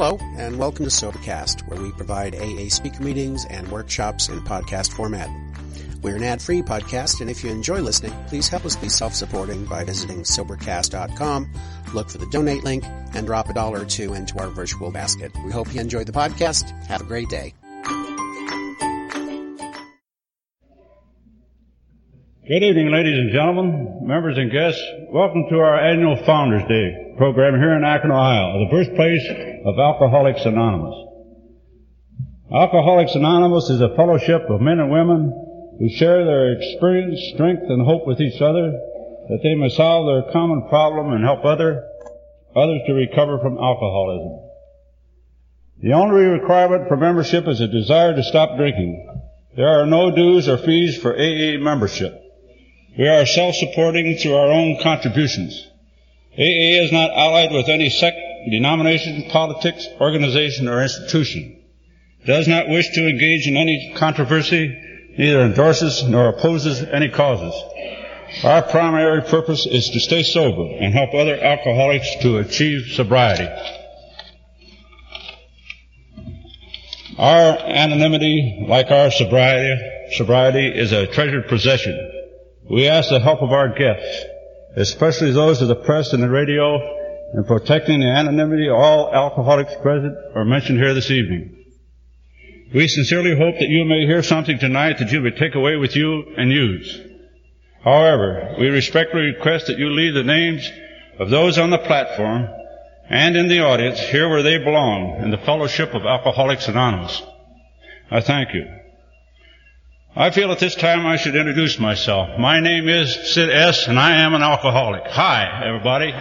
Hello, and welcome to Sobercast, where we provide AA speaker meetings and workshops in podcast format. We're an ad-free podcast, and if you enjoy listening, please help us be self-supporting by visiting Sobercast.com, look for the donate link, and drop a dollar or two into our virtual basket. We hope you enjoy the podcast. Have a great day. Good evening, ladies and gentlemen, members and guests. Welcome to our annual Founders Day program here in Akron, Ohio, the birthplace of Alcoholics Anonymous. Alcoholics Anonymous is a fellowship of men and women who share their experience, strength, and hope with each other that they may solve their common problem and help other, others to recover from alcoholism. The only requirement for membership is a desire to stop drinking. There are no dues or fees for AA membership. We are self-supporting through our own contributions. AA is not allied with any sect, denomination, politics, organization, or institution. It does not wish to engage in any controversy, neither endorses nor opposes any causes. Our primary purpose is to stay sober and help other alcoholics to achieve sobriety. Our anonymity, like our sobriety, sobriety is a treasured possession. We ask the help of our guests, especially those of the press and the radio, in protecting the anonymity of all alcoholics present or mentioned here this evening. We sincerely hope that you may hear something tonight that you may take away with you and use. However, we respectfully request that you leave the names of those on the platform and in the audience here where they belong in the fellowship of Alcoholics Anonymous. I thank you. I feel at this time I should introduce myself. My name is Sid S. and I am an alcoholic. Hi, everybody. Thank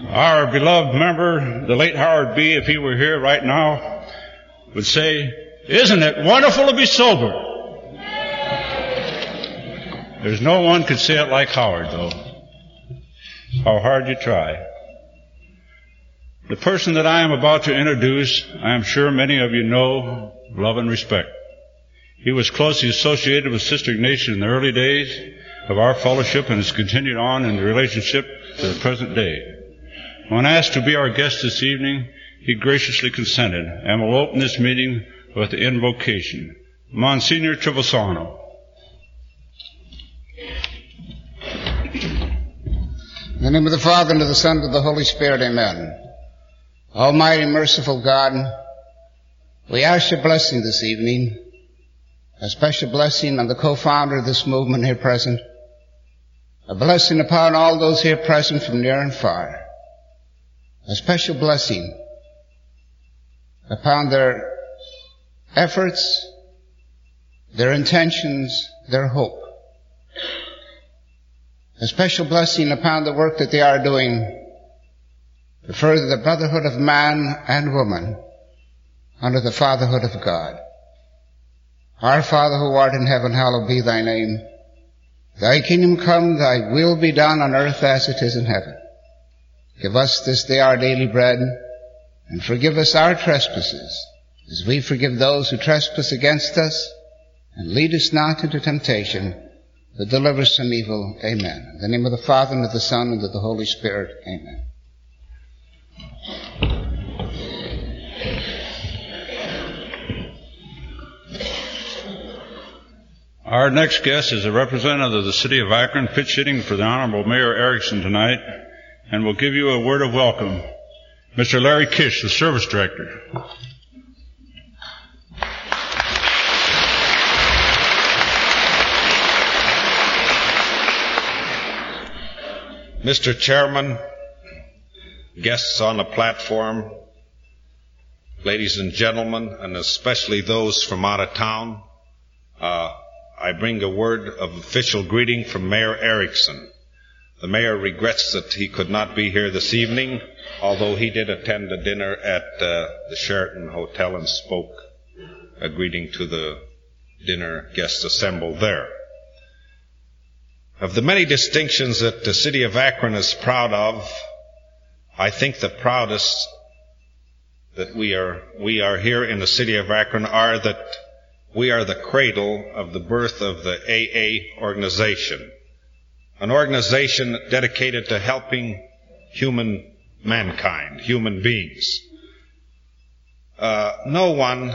you. Our beloved member, the late Howard B., if he were here right now, would say, Isn't it wonderful to be sober? There's no one could say it like Howard, though how hard you try. The person that I am about to introduce, I am sure many of you know, love and respect. He was closely associated with Sister Ignatia in the early days of our fellowship and has continued on in the relationship to the present day. When asked to be our guest this evening, he graciously consented and will open this meeting with the invocation. Monsignor Trevisano. In the name of the Father, and of the Son, and of the Holy Spirit, amen. Almighty, merciful God, we ask your blessing this evening, a special blessing on the co-founder of this movement here present, a blessing upon all those here present from near and far, a special blessing upon their efforts, their intentions, their hope a special blessing upon the work that they are doing to further the brotherhood of man and woman under the fatherhood of God. Our Father who art in heaven, hallowed be thy name. Thy kingdom come, thy will be done on earth as it is in heaven. Give us this day our daily bread, and forgive us our trespasses, as we forgive those who trespass against us, and lead us not into temptation, that delivers from evil. Amen. In the name of the Father, and of the Son, and of the Holy Spirit. Amen. Our next guest is a representative of the city of Akron, pitch hitting for the Honorable Mayor Erickson tonight, and will give you a word of welcome. Mr. Larry Kish, the Service Director. Mr. Chairman, guests on the platform, ladies and gentlemen, and especially those from out of town, uh, I bring a word of official greeting from Mayor Erickson. The mayor regrets that he could not be here this evening, although he did attend a dinner at uh, the Sheraton Hotel and spoke a greeting to the dinner guests assembled there. Of the many distinctions that the city of Akron is proud of, I think the proudest that we are, we are here in the city of Akron are that we are the cradle of the birth of the AA organization, an organization dedicated to helping human mankind, human beings. Uh, no one,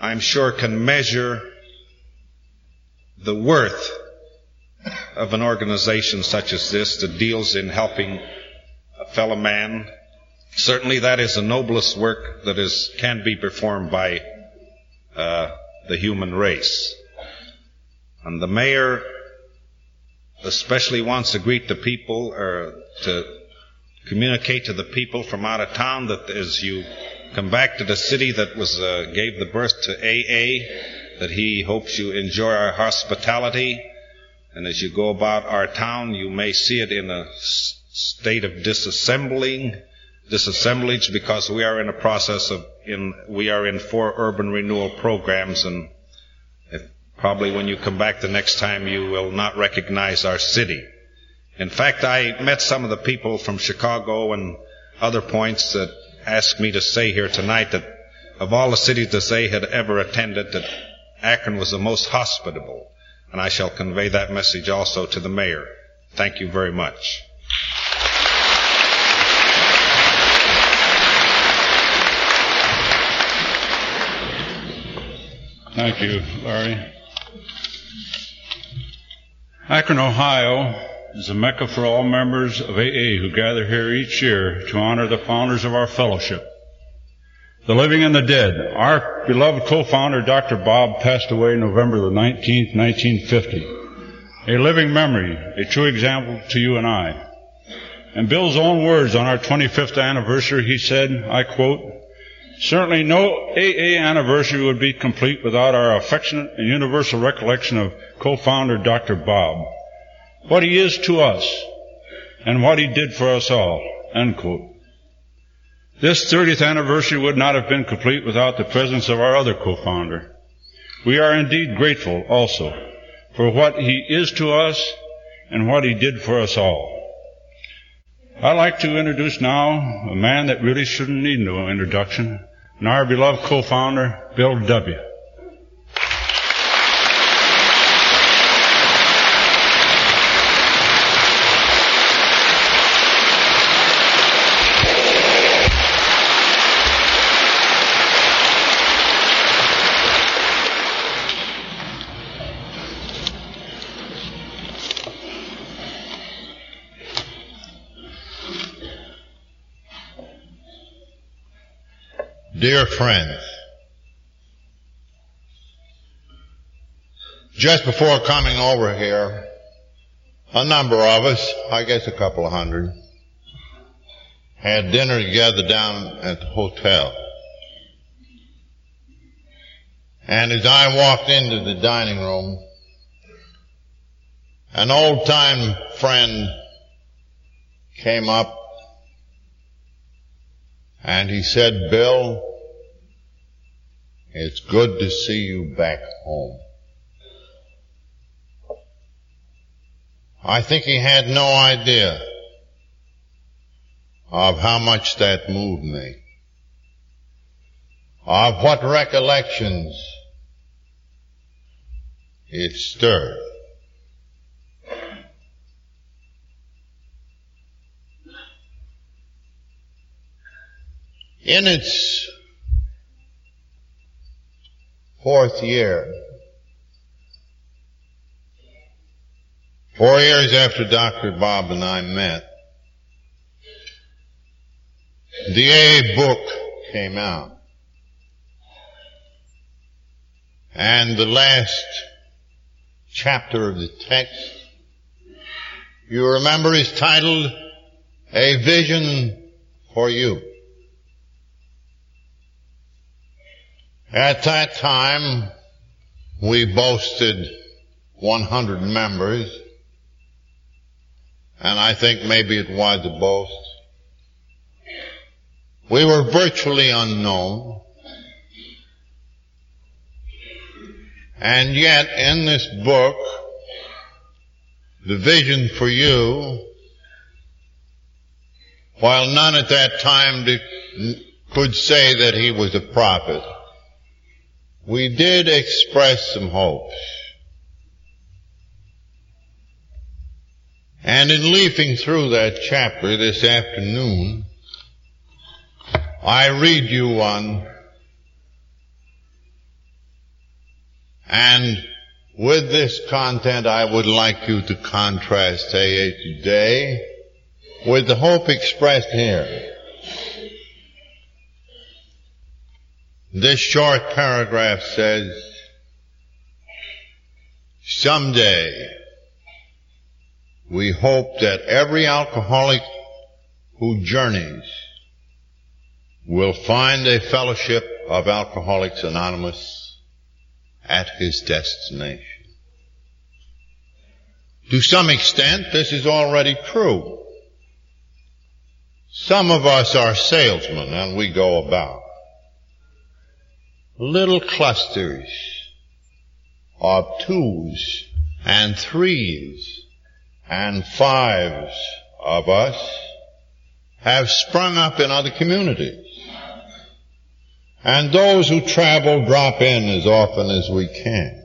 I'm sure, can measure the worth of an organization such as this that deals in helping a fellow man. Certainly, that is the noblest work that is can be performed by uh, the human race. And the mayor especially wants to greet the people or to communicate to the people from out of town that as you come back to the city that was uh, gave the birth to AA, that he hopes you enjoy our hospitality. And as you go about our town, you may see it in a state of disassembling, disassemblage, because we are in a process of in we are in four urban renewal programs, and if, probably when you come back the next time, you will not recognize our city. In fact, I met some of the people from Chicago and other points that asked me to say here tonight that of all the cities that they had ever attended, that Akron was the most hospitable. And I shall convey that message also to the mayor. Thank you very much. Thank you, Larry. Akron, Ohio is a mecca for all members of AA who gather here each year to honor the founders of our fellowship. The living and the dead. Our beloved co-founder, Dr. Bob, passed away November the 19th, 1950. A living memory, a true example to you and I. In Bill's own words on our 25th anniversary, he said, I quote, Certainly no AA anniversary would be complete without our affectionate and universal recollection of co-founder Dr. Bob what he is to us and what he did for us all. End quote. This 30th anniversary would not have been complete without the presence of our other co-founder. We are indeed grateful also for what he is to us and what he did for us all. I'd like to introduce now a man that really shouldn't need no introduction, and our beloved co-founder, Bill W. Dear friends, just before coming over here, a number of us, I guess a couple of hundred, had dinner together down at the hotel. And as I walked into the dining room, an old time friend came up and he said, Bill, it's good to see you back home. I think he had no idea of how much that moved me, of what recollections it stirred. In its fourth year, four years after Dr. Bob and I met, the A book came out. And the last chapter of the text, you remember is titled, A Vision for You. At that time, we boasted 100 members, and I think maybe it was a boast. We were virtually unknown, and yet in this book, the vision for you, while none at that time could say that he was a prophet, we did express some hopes. And in leafing through that chapter this afternoon, I read you one, and with this content I would like you to contrast AA today with the hope expressed here. This short paragraph says, someday we hope that every alcoholic who journeys will find a fellowship of Alcoholics Anonymous at his destination. To some extent, this is already true. Some of us are salesmen and we go about. Little clusters of twos and threes and fives of us have sprung up in other communities. And those who travel drop in as often as we can.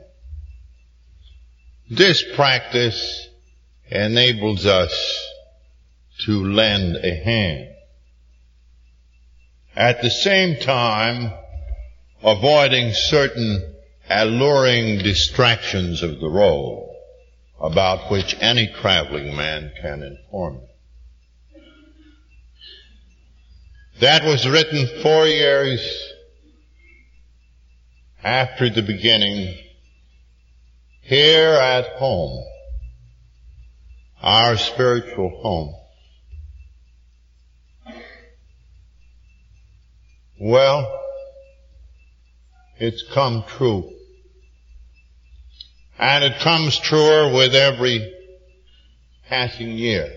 This practice enables us to lend a hand. At the same time, avoiding certain alluring distractions of the road about which any traveling man can inform you. That was written four years after the beginning here at home, our spiritual home. Well, it's come true. And it comes truer with every passing year.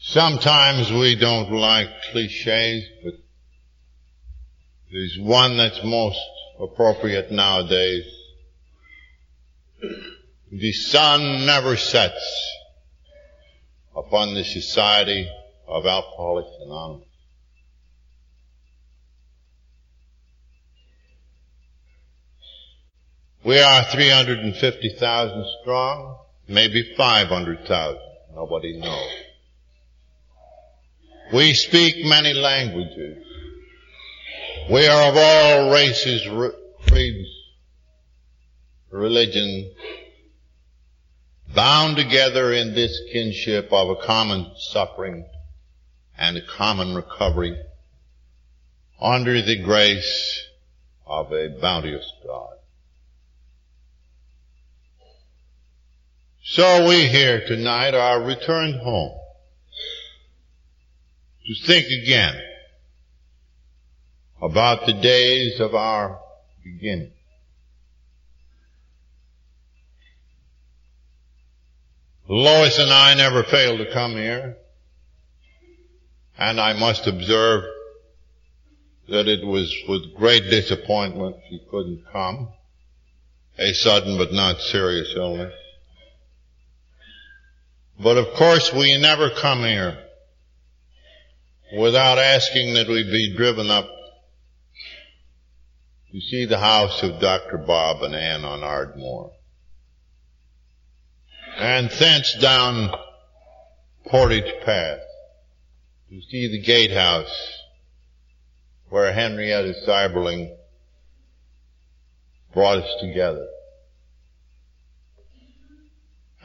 Sometimes we don't like cliches, but there's one that's most appropriate nowadays. The sun never sets upon the society of Alcoholics Anonymous. We are 350,000 strong, maybe 500,000. Nobody knows. We speak many languages. We are of all races, creeds, religion, bound together in this kinship of a common suffering and a common recovery under the grace of a bounteous God. So we here tonight are returned home to think again about the days of our beginning. Lois and I never failed to come here, and I must observe that it was with great disappointment she couldn't come, a sudden but not serious illness. But of course we never come here without asking that we be driven up to see the house of Dr. Bob and Ann on Ardmore. And thence down Portage Path to see the gatehouse where Henrietta Seiberling brought us together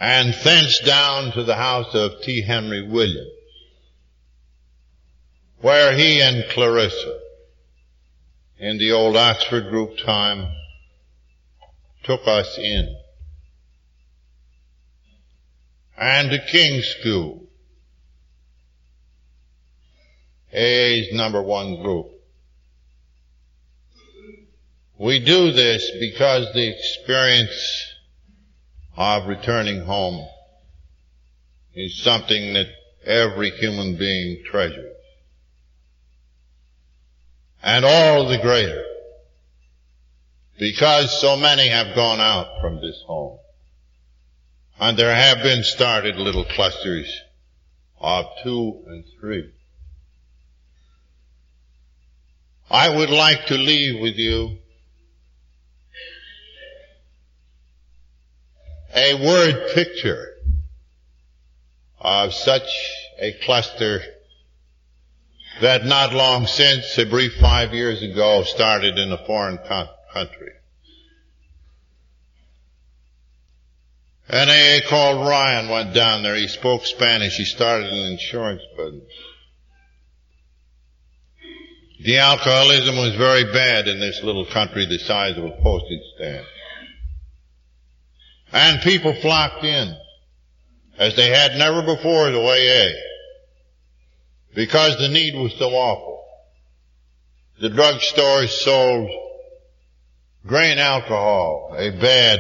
and thence down to the house of T. Henry Williams, where he and Clarissa, in the old Oxford group time, took us in. And to King's School, AA's number one group. We do this because the experience of returning home is something that every human being treasures. And all the greater because so many have gone out from this home. And there have been started little clusters of two and three. I would like to leave with you a word picture of such a cluster that not long since, a brief five years ago, started in a foreign country. An AA called Ryan went down there. He spoke Spanish. He started an insurance business. The alcoholism was very bad in this little country the size of a postage stamp. And people flocked in as they had never before to AA because the need was so awful. The drugstores sold grain alcohol, a bad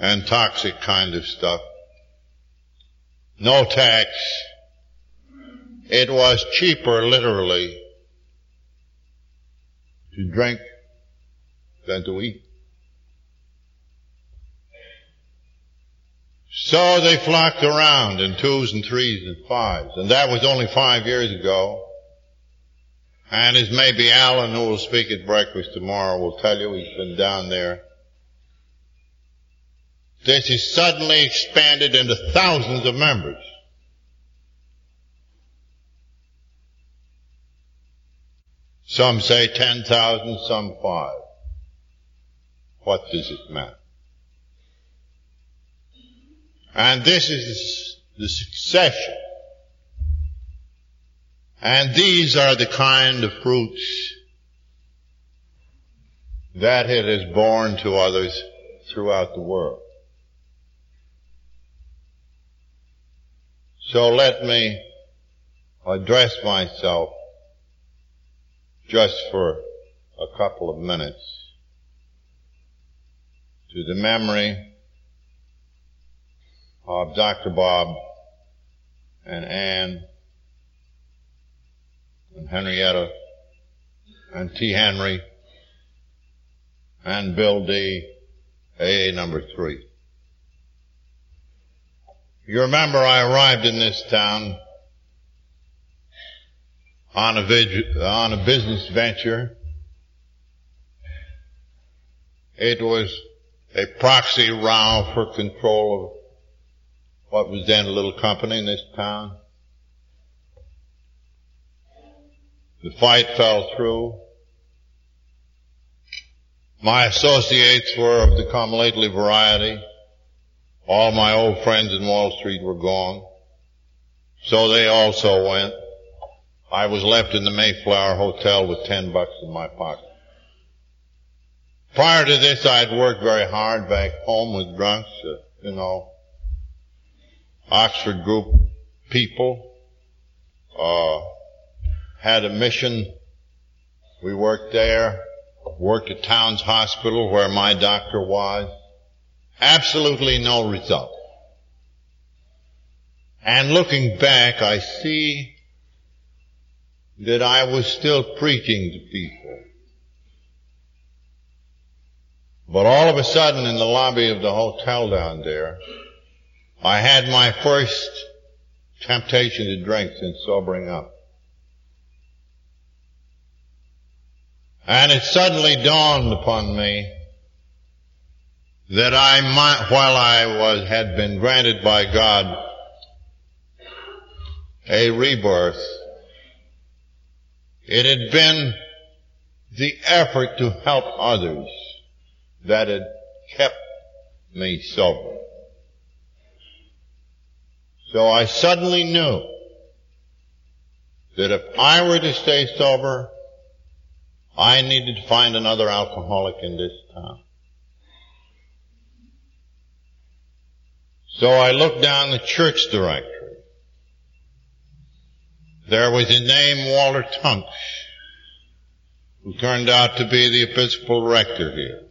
and toxic kind of stuff. No tax. It was cheaper, literally, to drink than to eat. So they flocked around in twos and threes and fives, and that was only five years ago. And as maybe Alan, who will speak at breakfast tomorrow, will tell you, he's been down there. This has suddenly expanded into thousands of members. Some say 10,000, some five. What does it matter? And this is the succession. And these are the kind of fruits that it has borne to others throughout the world. So let me address myself just for a couple of minutes to the memory of Dr. Bob and Ann and Henrietta and T. Henry and Bill D. AA number three. You remember I arrived in this town on a, vid- on a business venture. It was a proxy row for control of what was then a little company in this town. The fight fell through. My associates were of the come lately variety. All my old friends in Wall Street were gone. So they also went. I was left in the Mayflower Hotel with ten bucks in my pocket. Prior to this, I'd worked very hard back home with drunks, uh, you know, Oxford group people, uh, had a mission. We worked there, worked at Towns Hospital where my doctor was. Absolutely no result. And looking back, I see that I was still preaching to people. But all of a sudden in the lobby of the hotel down there, I had my first temptation to drink since sobering up. And it suddenly dawned upon me that I might, while I was, had been granted by God a rebirth, it had been the effort to help others that had kept me sober. So I suddenly knew that if I were to stay sober, I needed to find another alcoholic in this town. So I looked down the church directory. There was a name Walter Tunks, who turned out to be the Episcopal rector here.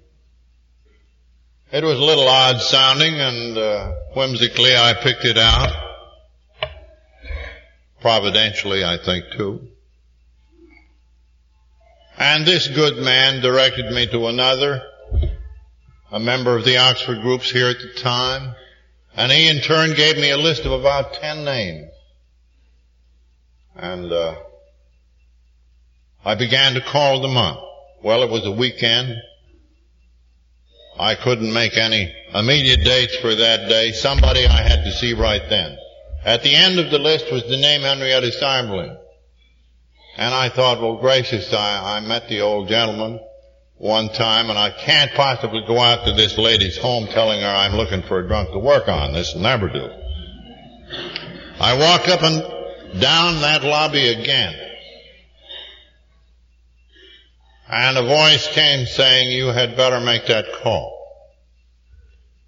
It was a little odd sounding and uh, whimsically I picked it out providentially, I think, too. And this good man directed me to another, a member of the Oxford groups here at the time, and he in turn gave me a list of about ten names. And uh, I began to call them up. Well, it was a weekend. I couldn't make any immediate dates for that day. Somebody I had to see right then. At the end of the list was the name Henrietta Seiberling. And I thought, well, gracious, I, I met the old gentleman one time and I can't possibly go out to this lady's home telling her I'm looking for a drunk to work on. This will never do. I walk up and down that lobby again. And a voice came saying, you had better make that call.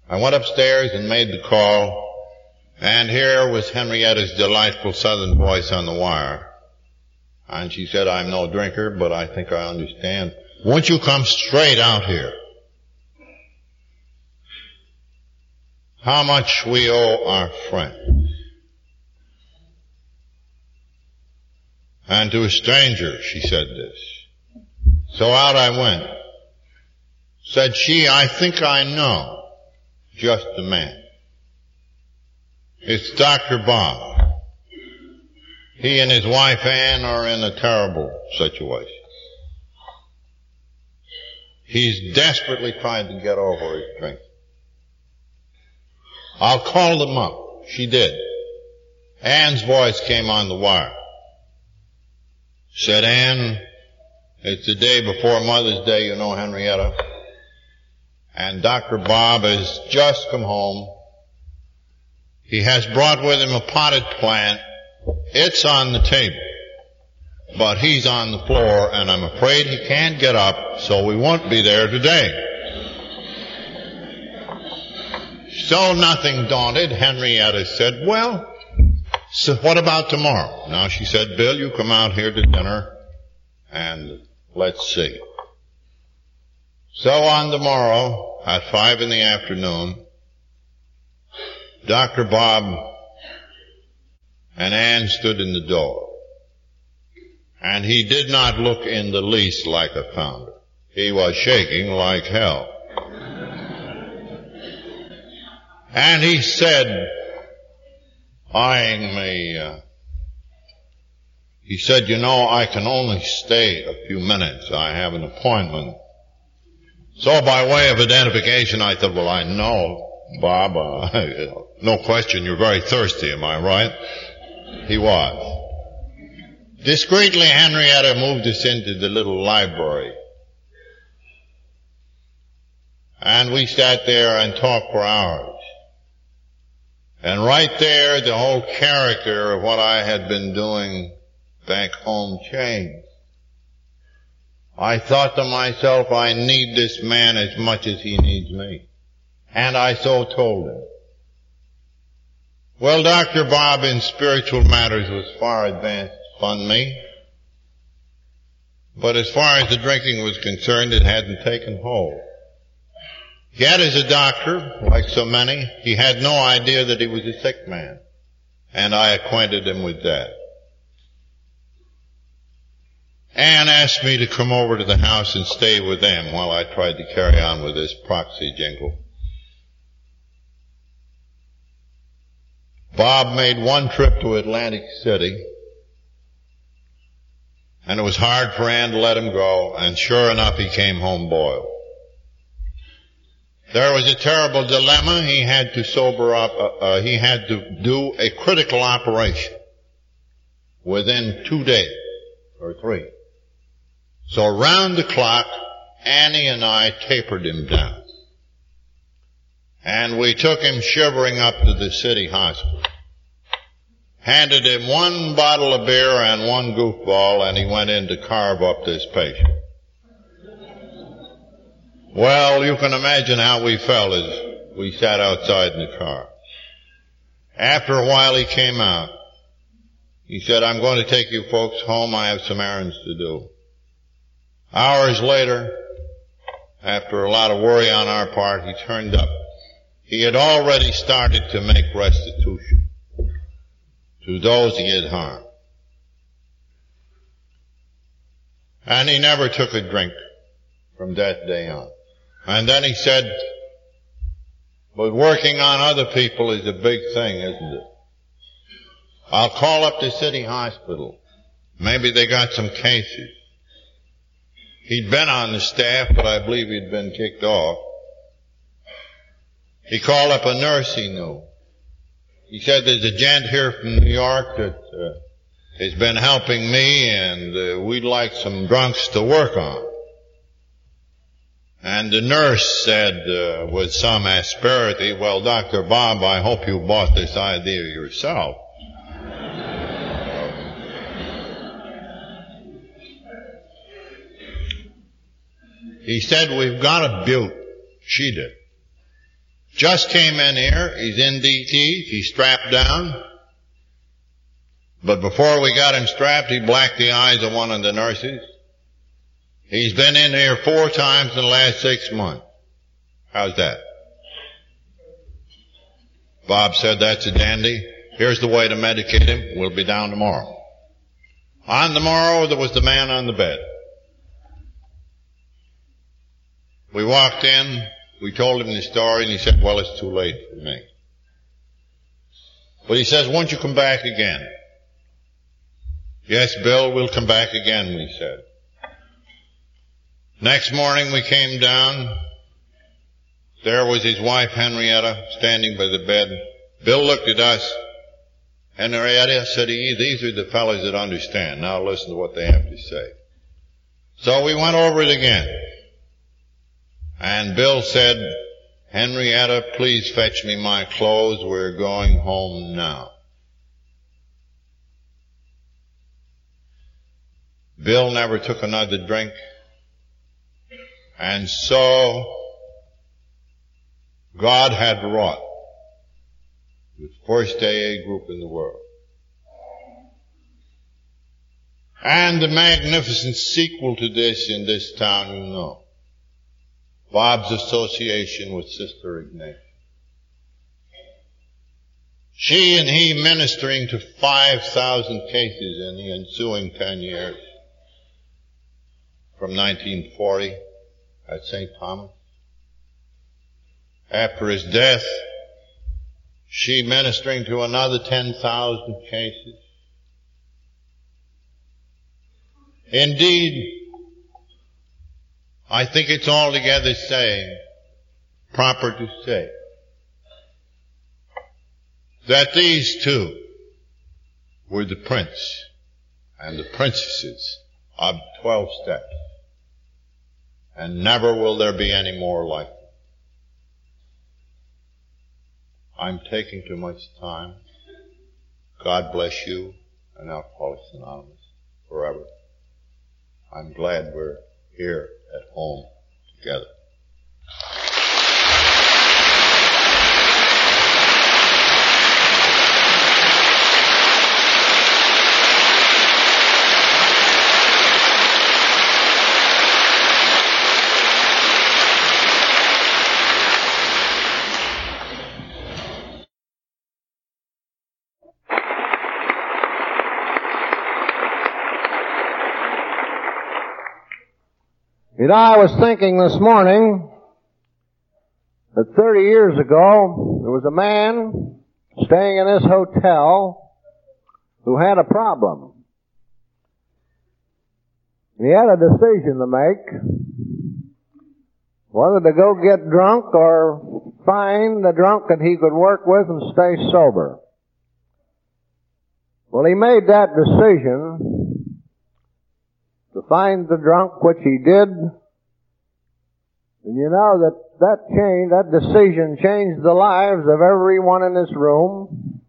I went upstairs and made the call, and here was Henrietta's delightful southern voice on the wire. And she said, I'm no drinker, but I think I understand. Won't you come straight out here? How much we owe our friends. And to a stranger, she said this. So out I went. Said she, I think I know just the man. It's Dr. Bob. He and his wife Ann are in a terrible situation. He's desperately trying to get over his drink. I'll call them up. She did. Ann's voice came on the wire. Said Ann, it's the day before Mother's Day, you know, Henrietta and Dr. Bob has just come home. He has brought with him a potted plant. It's on the table. But he's on the floor and I'm afraid he can't get up, so we won't be there today. So nothing daunted, Henrietta said, well, so what about tomorrow? Now she said, Bill, you come out here to dinner and let's see. So on the morrow, at five in the afternoon, Dr. Bob and Ann stood in the door. And he did not look in the least like a founder. He was shaking like hell. And he said, eyeing me, uh, he said, you know, I can only stay a few minutes. I have an appointment so by way of identification, I thought, well, I know, Bob, uh, no question, you're very thirsty, am I right? He was. Discreetly, Henrietta moved us into the little library. And we sat there and talked for hours. And right there, the whole character of what I had been doing back home changed. I thought to myself, I need this man as much as he needs me. And I so told him. Well, Dr. Bob in spiritual matters was far advanced on me. But as far as the drinking was concerned, it hadn't taken hold. Yet as a doctor, like so many, he had no idea that he was a sick man. And I acquainted him with that. Ann asked me to come over to the house and stay with them while I tried to carry on with this proxy jingle. Bob made one trip to Atlantic City, and it was hard for Ann to let him go, and sure enough he came home boiled. There was a terrible dilemma. He had to sober up, uh, uh, he had to do a critical operation within two days, or three. So around the clock, Annie and I tapered him down. And we took him shivering up to the city hospital. Handed him one bottle of beer and one goofball and he went in to carve up this patient. Well, you can imagine how we felt as we sat outside in the car. After a while he came out. He said, I'm going to take you folks home. I have some errands to do. Hours later, after a lot of worry on our part, he turned up. He had already started to make restitution to those he had harmed. And he never took a drink from that day on. And then he said, but working on other people is a big thing, isn't it? I'll call up the city hospital. Maybe they got some cases. He'd been on the staff, but I believe he'd been kicked off. He called up a nurse he knew. He said, there's a gent here from New York that uh, has been helping me and uh, we'd like some drunks to work on. And the nurse said uh, with some asperity, well, Dr. Bob, I hope you bought this idea yourself. he said, we've got a butte. She did. Just came in here. He's in DT. He's strapped down. But before we got him strapped, he blacked the eyes of one of the nurses. He's been in here four times in the last six months. How's that? Bob said, that's a dandy. Here's the way to medicate him. We'll be down tomorrow. On the morrow, there was the man on the bed. We walked in, we told him the story, and he said, well, it's too late for me. But he says, won't you come back again? Yes, Bill, we'll come back again, we said. Next morning we came down. There was his wife Henrietta standing by the bed. Bill looked at us. Henrietta said, these are the fellows that understand. Now listen to what they have to say. So we went over it again. And Bill said, Henrietta, please fetch me my clothes. We're going home now. Bill never took another drink. And so, God had wrought the first AA group in the world. And the magnificent sequel to this in this town, you know. Bob's association with Sister Ignatia. She and he ministering to 5,000 cases in the ensuing 10 years from 1940 at St. Thomas. After his death, she ministering to another 10,000 cases. Indeed, I think it's altogether saying, proper to say, that these two were the prince and the princesses of 12 steps. And never will there be any more like them. I'm taking too much time. God bless you and Alcoholics Anonymous forever. I'm glad we're here at home together. You know, I was thinking this morning that 30 years ago, there was a man staying in this hotel who had a problem. He had a decision to make whether to go get drunk or find a drunk that he could work with and stay sober. Well, he made that decision to find the drunk, which he did. And you know that that change, that decision changed the lives of everyone in this room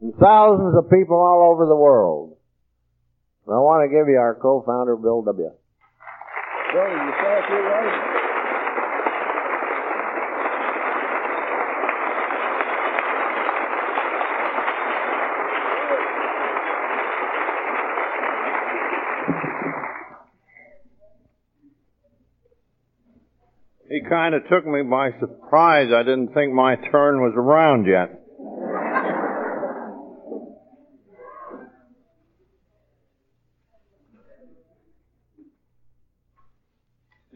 and thousands of people all over the world. And I want to give you our co-founder, Bill W. You words? Kind of took me by surprise. I didn't think my turn was around yet.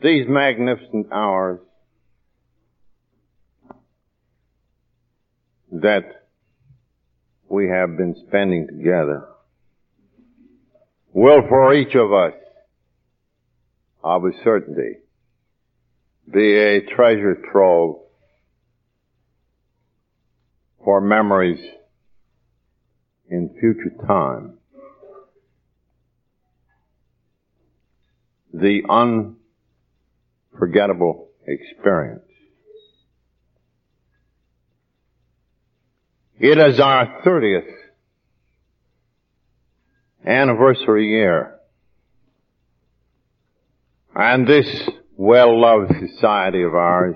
These magnificent hours that we have been spending together will for each of us of a certainty be a treasure trove for memories in future time. The unforgettable experience. It is our 30th anniversary year. And this well-loved society of ours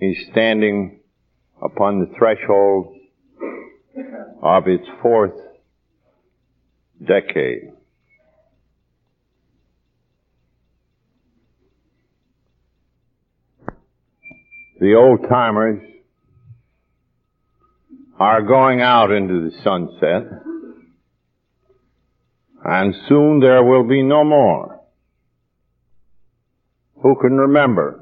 is standing upon the threshold of its fourth decade. The old timers are going out into the sunset and soon there will be no more. Who can remember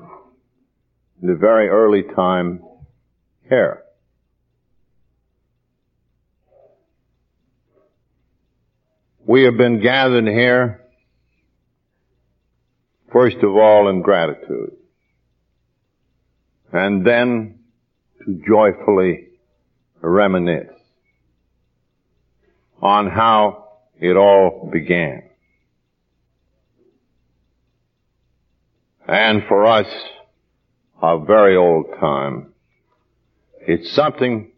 the very early time here? We have been gathered here, first of all in gratitude, and then to joyfully reminisce on how it all began. And for us, a very old time, it's something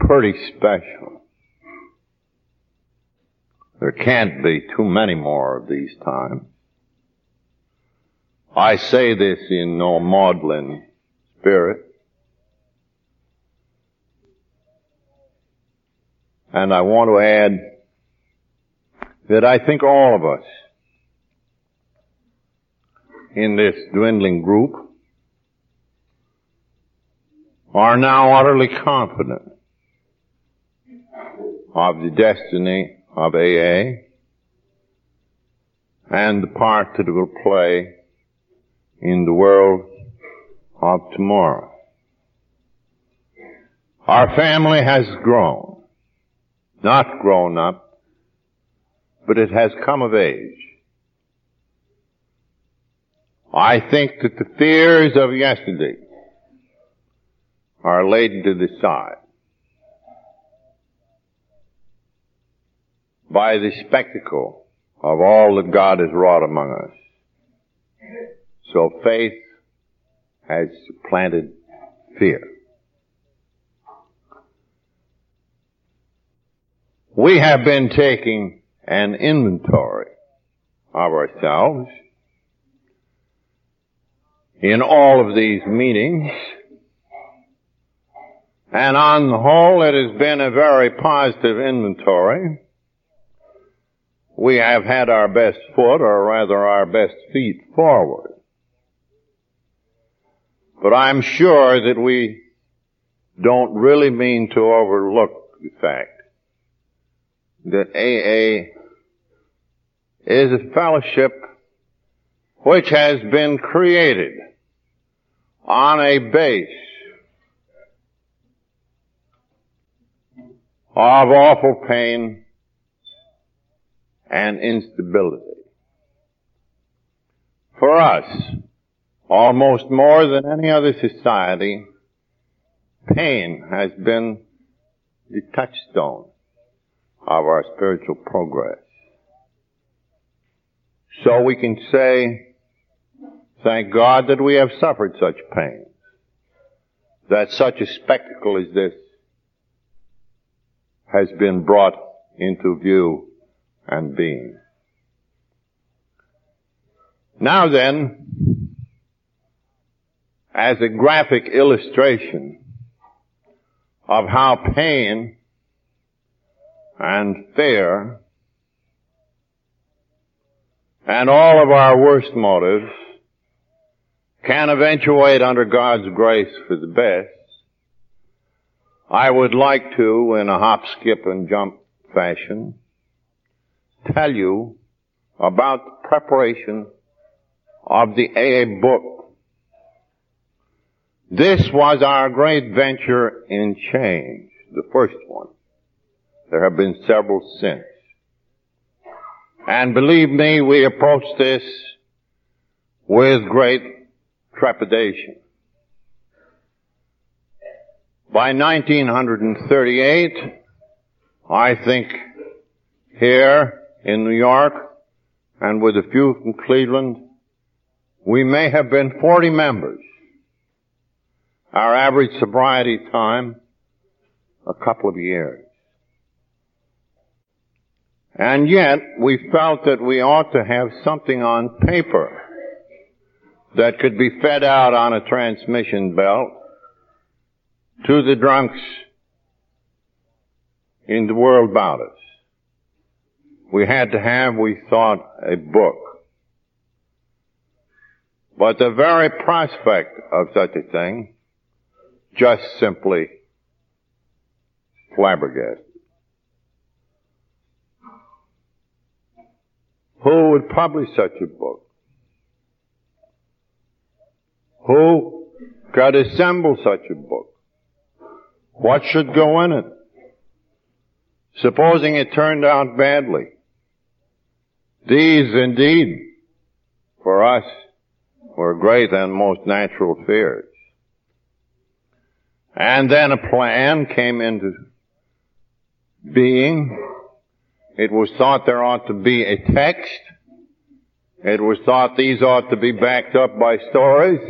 pretty special. There can't be too many more of these times. I say this in no maudlin spirit. And I want to add that I think all of us in this dwindling group are now utterly confident of the destiny of AA and the part that it will play in the world of tomorrow. Our family has grown not grown up, but it has come of age. I think that the fears of yesterday are laid to the side by the spectacle of all that God has wrought among us. So faith has supplanted fear. We have been taking an inventory of ourselves in all of these meetings. And on the whole, it has been a very positive inventory. We have had our best foot, or rather our best feet forward. But I'm sure that we don't really mean to overlook the fact that AA is a fellowship which has been created on a base of awful pain and instability. For us, almost more than any other society, pain has been the touchstone of our spiritual progress. So we can say, thank God that we have suffered such pain, that such a spectacle as this has been brought into view and being. Now then, as a graphic illustration of how pain and fear and all of our worst motives can eventuate under God's grace for the best, I would like to, in a hop, skip, and jump fashion, tell you about the preparation of the AA book. This was our great venture in change, the first one. There have been several since. And believe me, we approach this with great trepidation. By 1938, I think here in New York and with a few from Cleveland, we may have been 40 members. Our average sobriety time, a couple of years. And yet, we felt that we ought to have something on paper that could be fed out on a transmission belt to the drunks in the world about us. We had to have, we thought, a book. But the very prospect of such a thing just simply flabbergasted. Who would publish such a book? Who could assemble such a book? What should go in it? Supposing it turned out badly. These indeed, for us, were great and most natural fears. And then a plan came into being. It was thought there ought to be a text. It was thought these ought to be backed up by stories.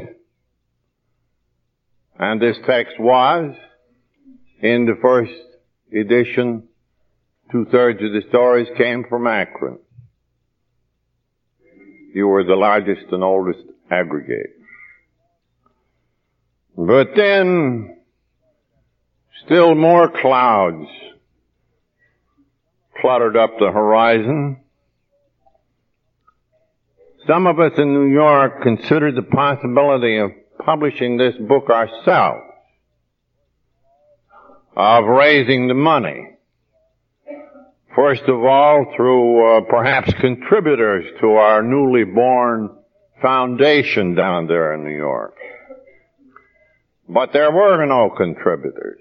And this text was, in the first edition, two thirds of the stories came from Akron. You were the largest and oldest aggregate. But then, still more clouds cluttered up the horizon. Some of us in New York considered the possibility of publishing this book ourselves, of raising the money. First of all, through uh, perhaps contributors to our newly born foundation down there in New York. But there were no contributors.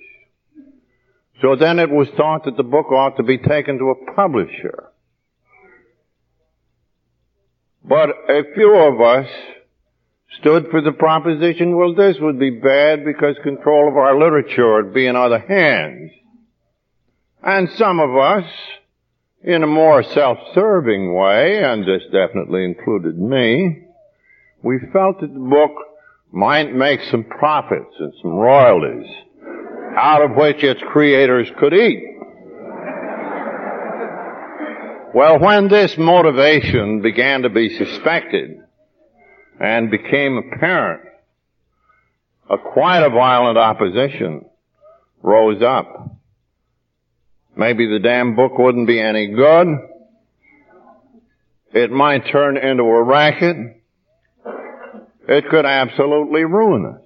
So then it was thought that the book ought to be taken to a publisher. But a few of us stood for the proposition, well, this would be bad because control of our literature would be in other hands. And some of us in a more self-serving way, and this definitely included me, we felt that the book might make some profits and some royalties out of which its creators could eat. Well, when this motivation began to be suspected and became apparent, a quite a violent opposition rose up. Maybe the damn book wouldn't be any good. It might turn into a racket. It could absolutely ruin us.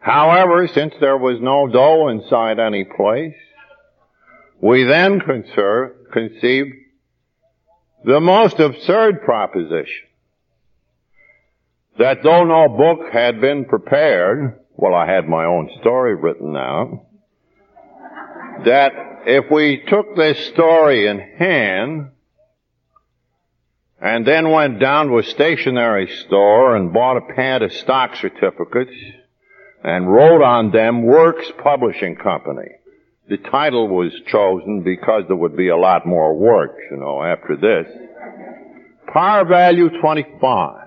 However, since there was no dough inside any place, we then conceived the most absurd proposition that though no book had been prepared, well, I had my own story written out, that if we took this story in hand and then went down to a stationery store and bought a pad of stock certificates and wrote on them Works Publishing Company. The title was chosen because there would be a lot more work, you know, after this. Par value 25.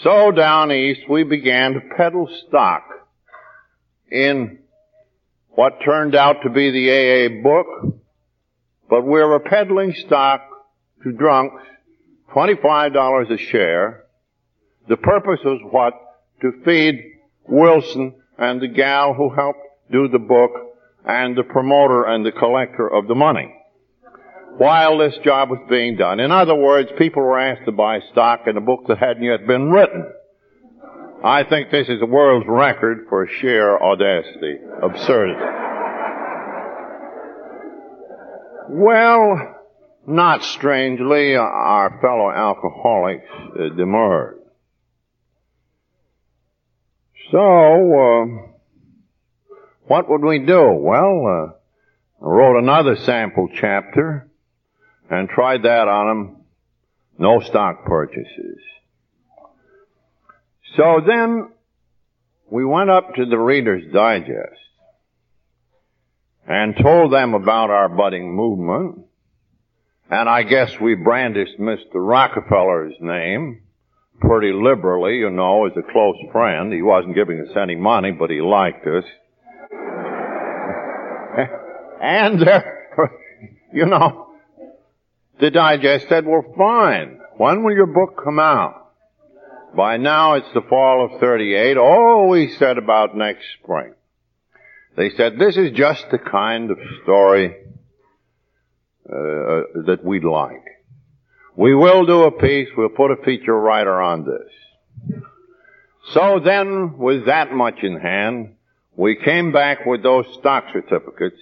So down east we began to peddle stock in what turned out to be the AA book, but we were peddling stock to drunks, $25 a share. The purpose was what? To feed Wilson and the gal who helped do the book and the promoter and the collector of the money while this job was being done. In other words, people were asked to buy stock in a book that hadn't yet been written. I think this is the world's record for sheer audacity, absurdity. Well, not strangely, our fellow alcoholics uh, demurred. So, uh, what would we do? Well, uh, I wrote another sample chapter and tried that on them. No stock purchases. So then we went up to the Reader's Digest and told them about our budding movement. And I guess we brandished Mr. Rockefeller's name pretty liberally, you know, as a close friend. He wasn't giving us any money, but he liked us. and, uh, you know, the digest said, well, fine. When will your book come out? By now it's the fall of 38. Oh, we said about next spring. They said, this is just the kind of story uh, that we'd like. We will do a piece, we'll put a feature writer on this. So then, with that much in hand, we came back with those stock certificates,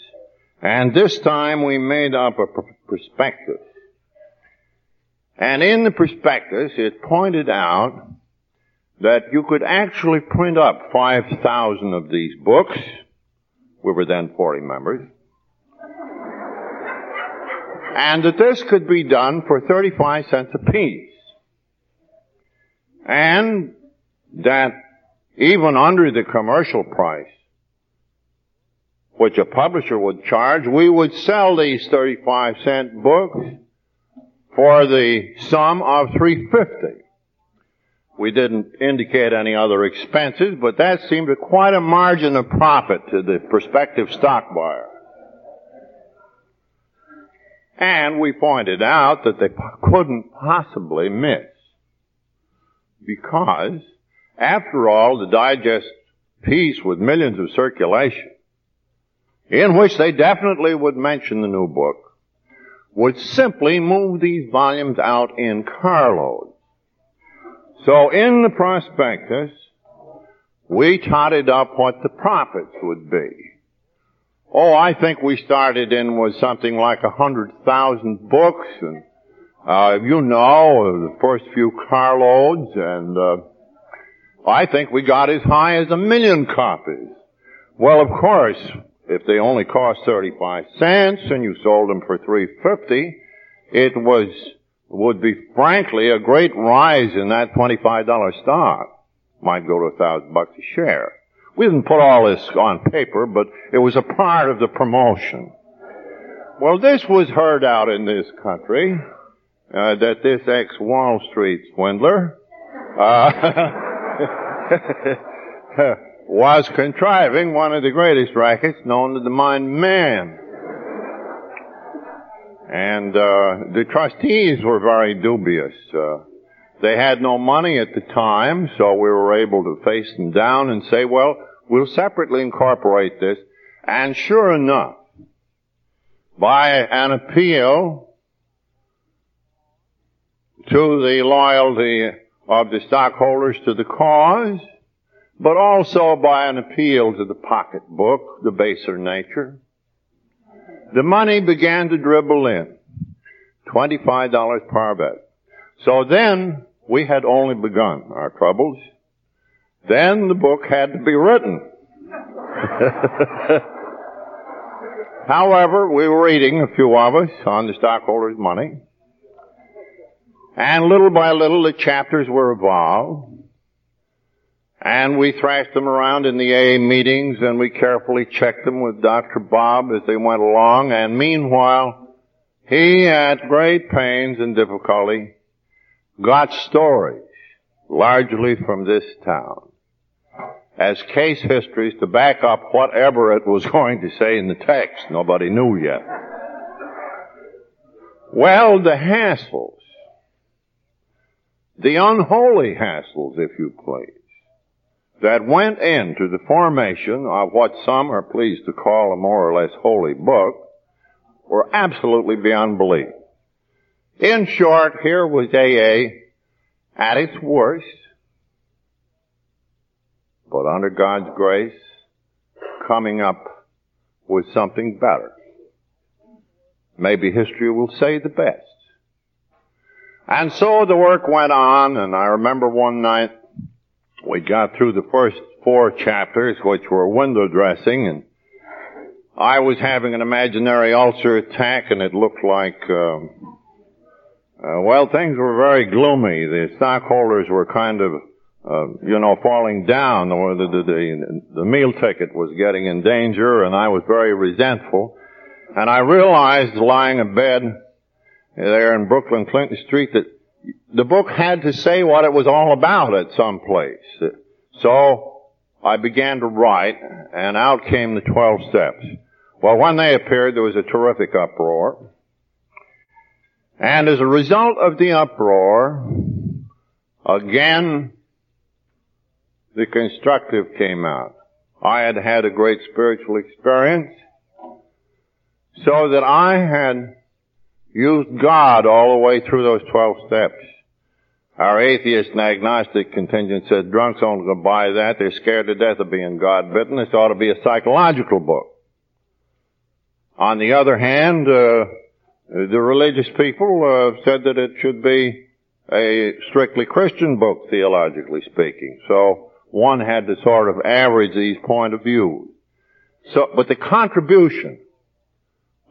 and this time we made up a prospectus. And in the prospectus, it pointed out that you could actually print up 5,000 of these books. We were then 40 members. And that this could be done for 35 cents a piece. And that even under the commercial price, which a publisher would charge, we would sell these 35 cent books for the sum of 350. We didn't indicate any other expenses, but that seemed quite a margin of profit to the prospective stock buyer. And we pointed out that they couldn't possibly miss. Because, after all, the digest piece with millions of circulation, in which they definitely would mention the new book, would simply move these volumes out in carloads. So in the prospectus, we totted up what the profits would be. Oh, I think we started in with something like a hundred thousand books, and uh, you know the first few carloads, and uh, I think we got as high as a million copies. Well, of course, if they only cost thirty-five cents and you sold them for three fifty, it was would be frankly a great rise in that twenty-five dollar stock. Might go to a thousand bucks a share. We didn't put all this on paper, but it was a part of the promotion. Well, this was heard out in this country, uh, that this ex-Wall Street swindler, uh, was contriving one of the greatest rackets known to the mind man. And uh, the trustees were very dubious. Uh, they had no money at the time, so we were able to face them down and say, well, We'll separately incorporate this. And sure enough, by an appeal to the loyalty of the stockholders to the cause, but also by an appeal to the pocketbook, the baser nature, the money began to dribble in. $25 per bet. So then, we had only begun our troubles. Then the book had to be written. However, we were eating, a few of us, on the stockholders' money. And little by little the chapters were evolved. And we thrashed them around in the AA meetings and we carefully checked them with Dr. Bob as they went along. And meanwhile, he at great pains and difficulty got stories largely from this town as case histories to back up whatever it was going to say in the text. Nobody knew yet. Well, the hassles, the unholy hassles, if you please, that went into the formation of what some are pleased to call a more or less holy book were absolutely beyond belief. In short, here was AA at its worst, but under God's grace, coming up with something better. Maybe history will say the best. And so the work went on, and I remember one night we got through the first four chapters, which were window dressing, and I was having an imaginary ulcer attack, and it looked like uh, Uh, well, things were very gloomy. The stockholders were kind of, uh, you know, falling down. The, the, the, the meal ticket was getting in danger, and I was very resentful. And I realized, lying in bed there in Brooklyn Clinton Street, that the book had to say what it was all about at some place. So I began to write, and out came the 12 steps. Well, when they appeared, there was a terrific uproar. And as a result of the uproar, again, the constructive came out. I had had a great spiritual experience, so that I had used God all the way through those 12 steps. Our atheist and agnostic contingent said drunks aren't going to buy that. They're scared to death of being God bitten. This ought to be a psychological book. On the other hand, uh, the religious people uh, said that it should be a strictly Christian book, theologically speaking. So one had to sort of average these point of views. So, but the contribution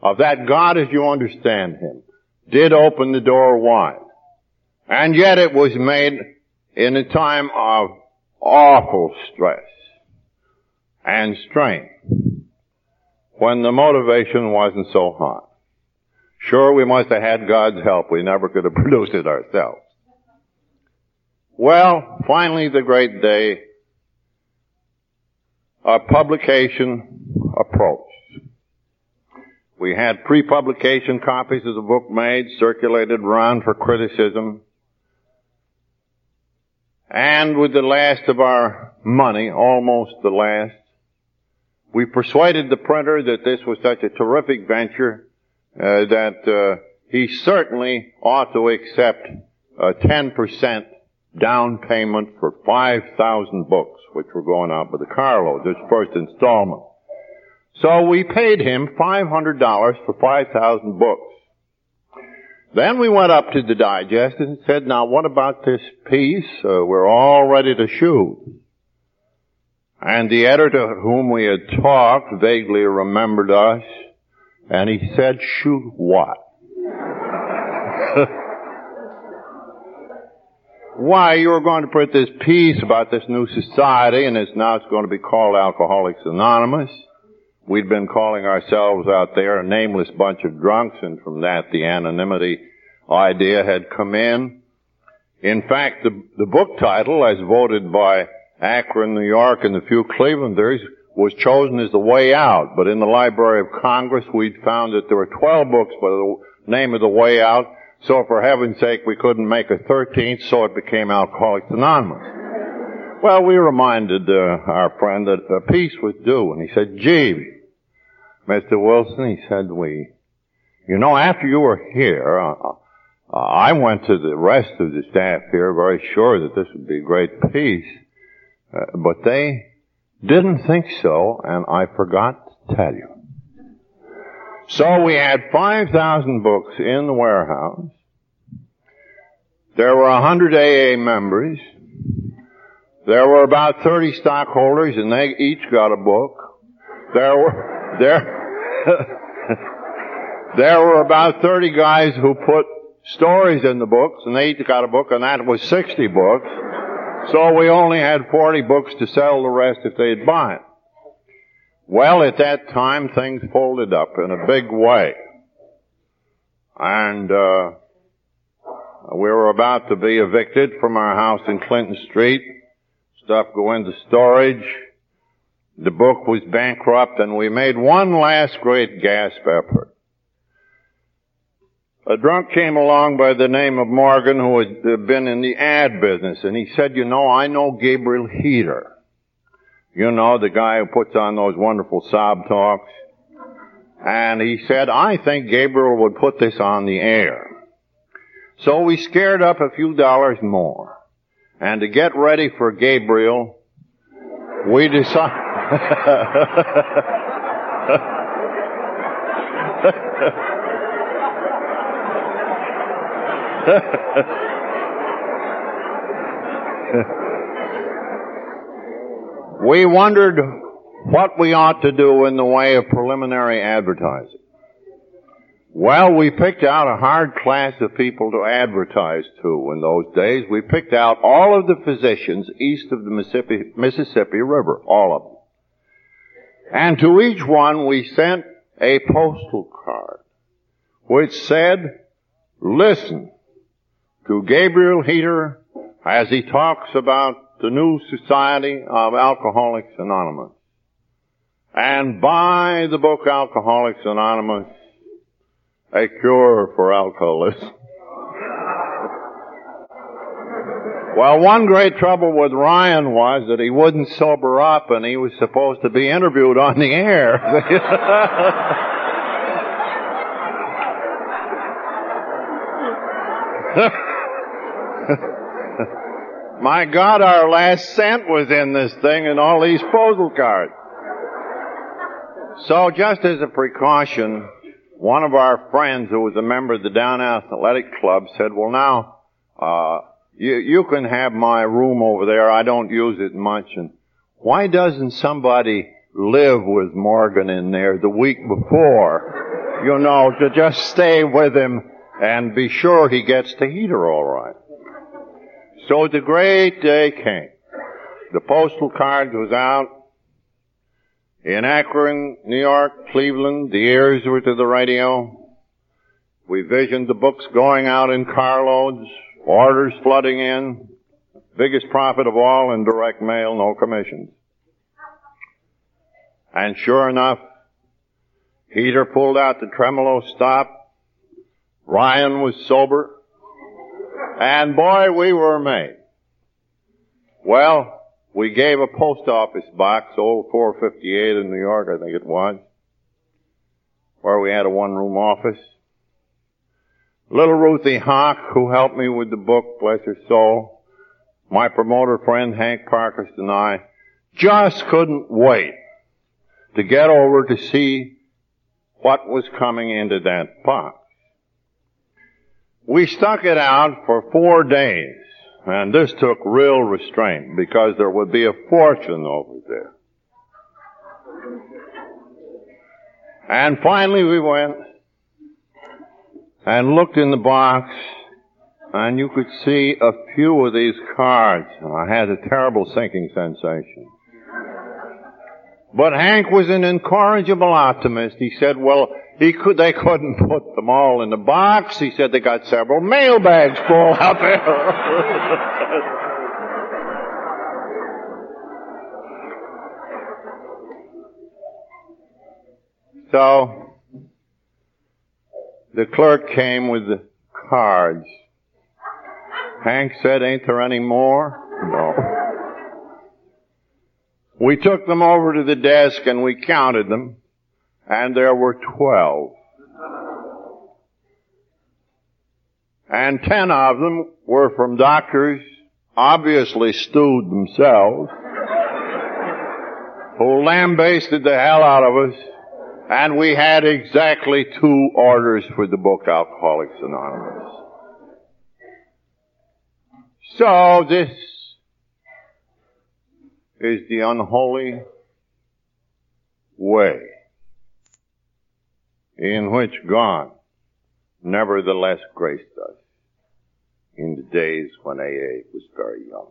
of that God as you understand Him did open the door wide. And yet it was made in a time of awful stress and strain when the motivation wasn't so high. Sure, we must have had God's help. We never could have produced it ourselves. Well, finally the great day, a publication approached. We had pre-publication copies of the book made, circulated around for criticism. And with the last of our money, almost the last, we persuaded the printer that this was such a terrific venture uh, that uh, he certainly ought to accept a 10% down payment for 5,000 books, which were going out with the carload, this first installment. So we paid him $500 for 5,000 books. Then we went up to the digest and said, now what about this piece? Uh, we're all ready to shoot. And the editor whom we had talked vaguely remembered us and he said, shoot what? Why, you were going to print this piece about this new society and it's now it's going to be called Alcoholics Anonymous. We'd been calling ourselves out there a nameless bunch of drunks and from that the anonymity idea had come in. In fact, the, the book title as voted by Akron, New York and a few Clevelanders was chosen as the way out, but in the Library of Congress we'd found that there were 12 books by the name of the way out, so for heaven's sake we couldn't make a 13th, so it became Alcoholics Anonymous. Well, we reminded uh, our friend that a piece was due, and he said, gee, Mr. Wilson, he said, we, you know, after you were here, uh, uh, I went to the rest of the staff here very sure that this would be a great piece, uh, but they didn't think so, and I forgot to tell you. So we had 5,000 books in the warehouse. There were 100 AA members. There were about 30 stockholders and they each got a book. There were, there, there were about 30 guys who put stories in the books and they each got a book and that was 60 books. So we only had 40 books to sell the rest if they'd buy it. Well, at that time, things folded up in a big way. And, uh, we were about to be evicted from our house in Clinton Street. Stuff go into storage. The book was bankrupt and we made one last great gasp effort a drunk came along by the name of Morgan who had uh, been in the ad business and he said, you know, I know Gabriel Heatter. You know, the guy who puts on those wonderful sob talks. And he said, I think Gabriel would put this on the air. So we scared up a few dollars more. And to get ready for Gabriel, we decided, we wondered what we ought to do in the way of preliminary advertising. Well, we picked out a hard class of people to advertise to in those days. We picked out all of the physicians east of the Mississippi, Mississippi River, all of them. And to each one we sent a postal card which said, listen to Gabriel Heatter as he talks about the new society of Alcoholics Anonymous. And buy the book Alcoholics Anonymous a cure for alcoholism. well, one great trouble with Ryan was that he wouldn't sober up and he was supposed to be interviewed on the air. My God, our last cent was in this thing and all these postal cards. So just as a precaution, one of our friends who was a member of the Down Athletic Club said, well now, uh, you, you can have my room over there. I don't use it much. And why doesn't somebody live with Morgan in there the week before? You know, to just stay with him and be sure he gets the heater all right. So the great day came. The postal card was out. In Akron, New York, Cleveland, the ears were to the radio. We visioned the books going out in carloads, orders flooding in, biggest profit of all in direct mail, no commissions. And sure enough, Heatter pulled out the tremolo stop. Ryan was sober. And boy, we were made. Well, we gave a post office box, old 458 in New York, I think it was, where we had a one room office. Little Ruthie Hock, who helped me with the book, bless her soul, my promoter friend Hank Parkhurst and I just couldn't wait to get over to see what was coming into that box. We stuck it out for four days. And this took real restraint because there would be a fortune over there. And finally we went and looked in the box and you could see a few of these cards and I had a terrible sinking sensation. But Hank was an incorrigible optimist. He said, well, he could, they couldn't put them all in the box. He said they got several mail bags full out there. so, the clerk came with the cards. Hank said, ain't there any more? No. We took them over to the desk and we counted them and there were twelve. And ten of them were from doctors, obviously stewed themselves, who lambasted the hell out of us, and we had exactly two orders for the book Alcoholics Anonymous. So this is the unholy way in which God nevertheless graced us in the days when AA was very young.